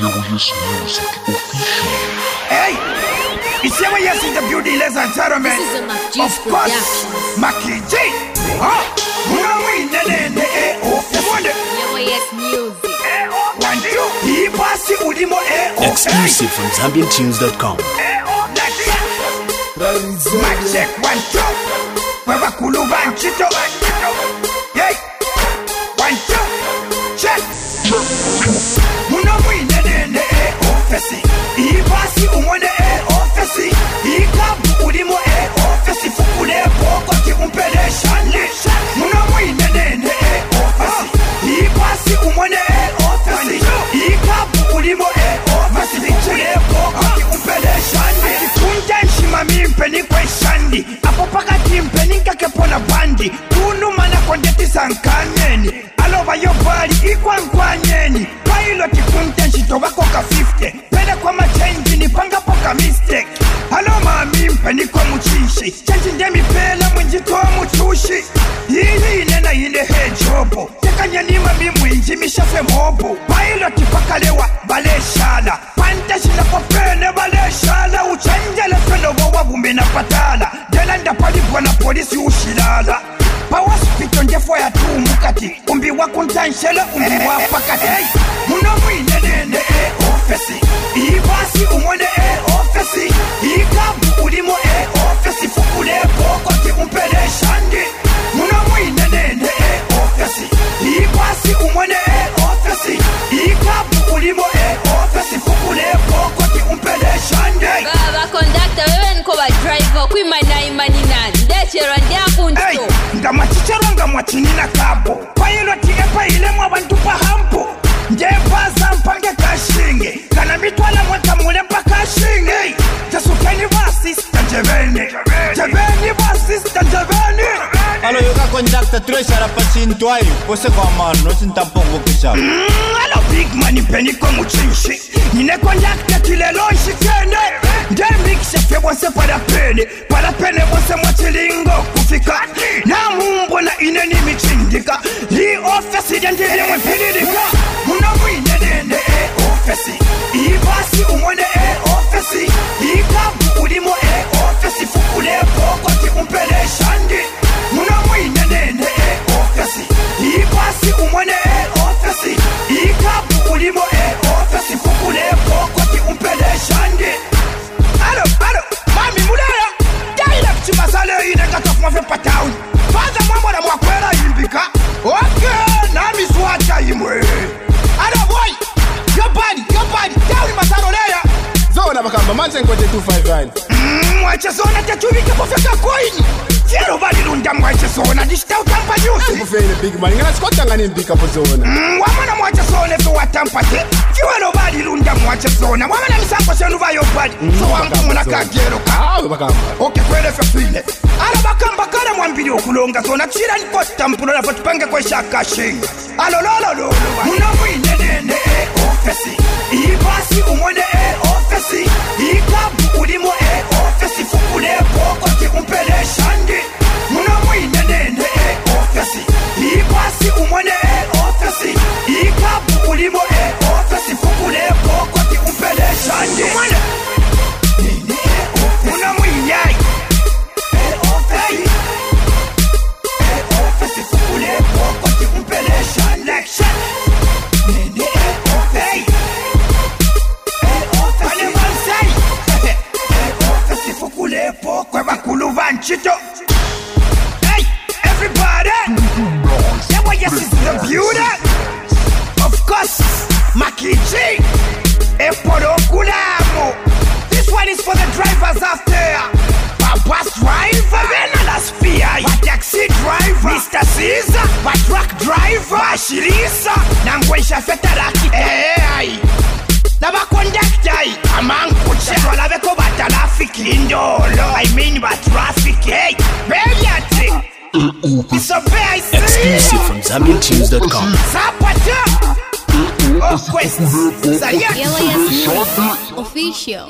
Curious Music Official. Hey, it's here we in the beauty less and settlement. This is a Mac G's Of course, Productions. Maki G. Huh? Muna mwine nene eh oh. Mwende Yes, music. eh oh. One two. Hii basi ulimo eh oh. Exclusive from ZambianTunes.com. Eh oh. Like that. Mic check one two. Wewe kuluba nchito. Hey. sisankanyeni alova yo ikwankwanyeni pailoti kuntenshi tobako ka 50 pele machenji nipangapo ka mistake. Alo mami mpeniko muchishi. Chenji ndemipela mwinjitoa muchushi. Iyi inena ine hejobo tekanyeni mami mwinji mishafe mobo. Pailoti pakalewa baleshala panteshilako pene baleshala uchenjele fenovowa vumbi na patala. Delanda palibwa na polisi ushilala. ndondefoya tuumukati umbi wakuntanshele umbi wapakati hey. matinina kapo payilotiepayilemu abantu pahampo ndempasa mpange kana mitwala mwekamule mpakashinge jasukeni vasista njeveni alo yoka kondakta tuloisala pacintwayo posekwamano nocintampongo kishaka mm, alo big mani penikomu cinshi nine kondakta tilelonshi kende ndemikisha bose pala pene. Bose mwacilingo kufika. Nimichindika li ofesi lyendilimwe mpililika muno mwinenene e ofesi. Ibasi umwene e ofesi. Ikabu ulimo e ofesi. Fukule pokoti umpele shandi. Muno mwinenene e ofesi. Ibasi umwene e ofesi. Ikabu ulimo e ofesi. Fukule pokoti umpele shandi. Alo alo mami mulaya jaila kuchimasale ine ngatofumafe zona bakamba manje nkoje 259 mwachesona techuvike pofeka koini fyero valilunda mwachesona ndicitautampa nyusi kufene big man ngana sikotanga nimbika pozona wamwana mwachesona efe watampa te. Fiwelo valilunda mwachesona wamana misango senu vayobadi so wambumuna kageroka bakamba. Oke kwelefe file. Ala bakamba kale mwambili okulonga sona chira nikotampulo lafo tupange kweshakashinga alololololo muno kulepo kwebakulu banchito hey everybody. Yeah well, yes is the beauty. Of course makiji epolokulamo this one is for the drivers out there. Bus driver. Bena la spia my taxi driver. Mr caesar. Truck driver. Bashirisa. Nangwensha fetaraki hey, ai nabakondaktayi amankucha twalabeko batrafiki indolo Exclusive from ZambianTunes.com. sapata okwesa Yes, music official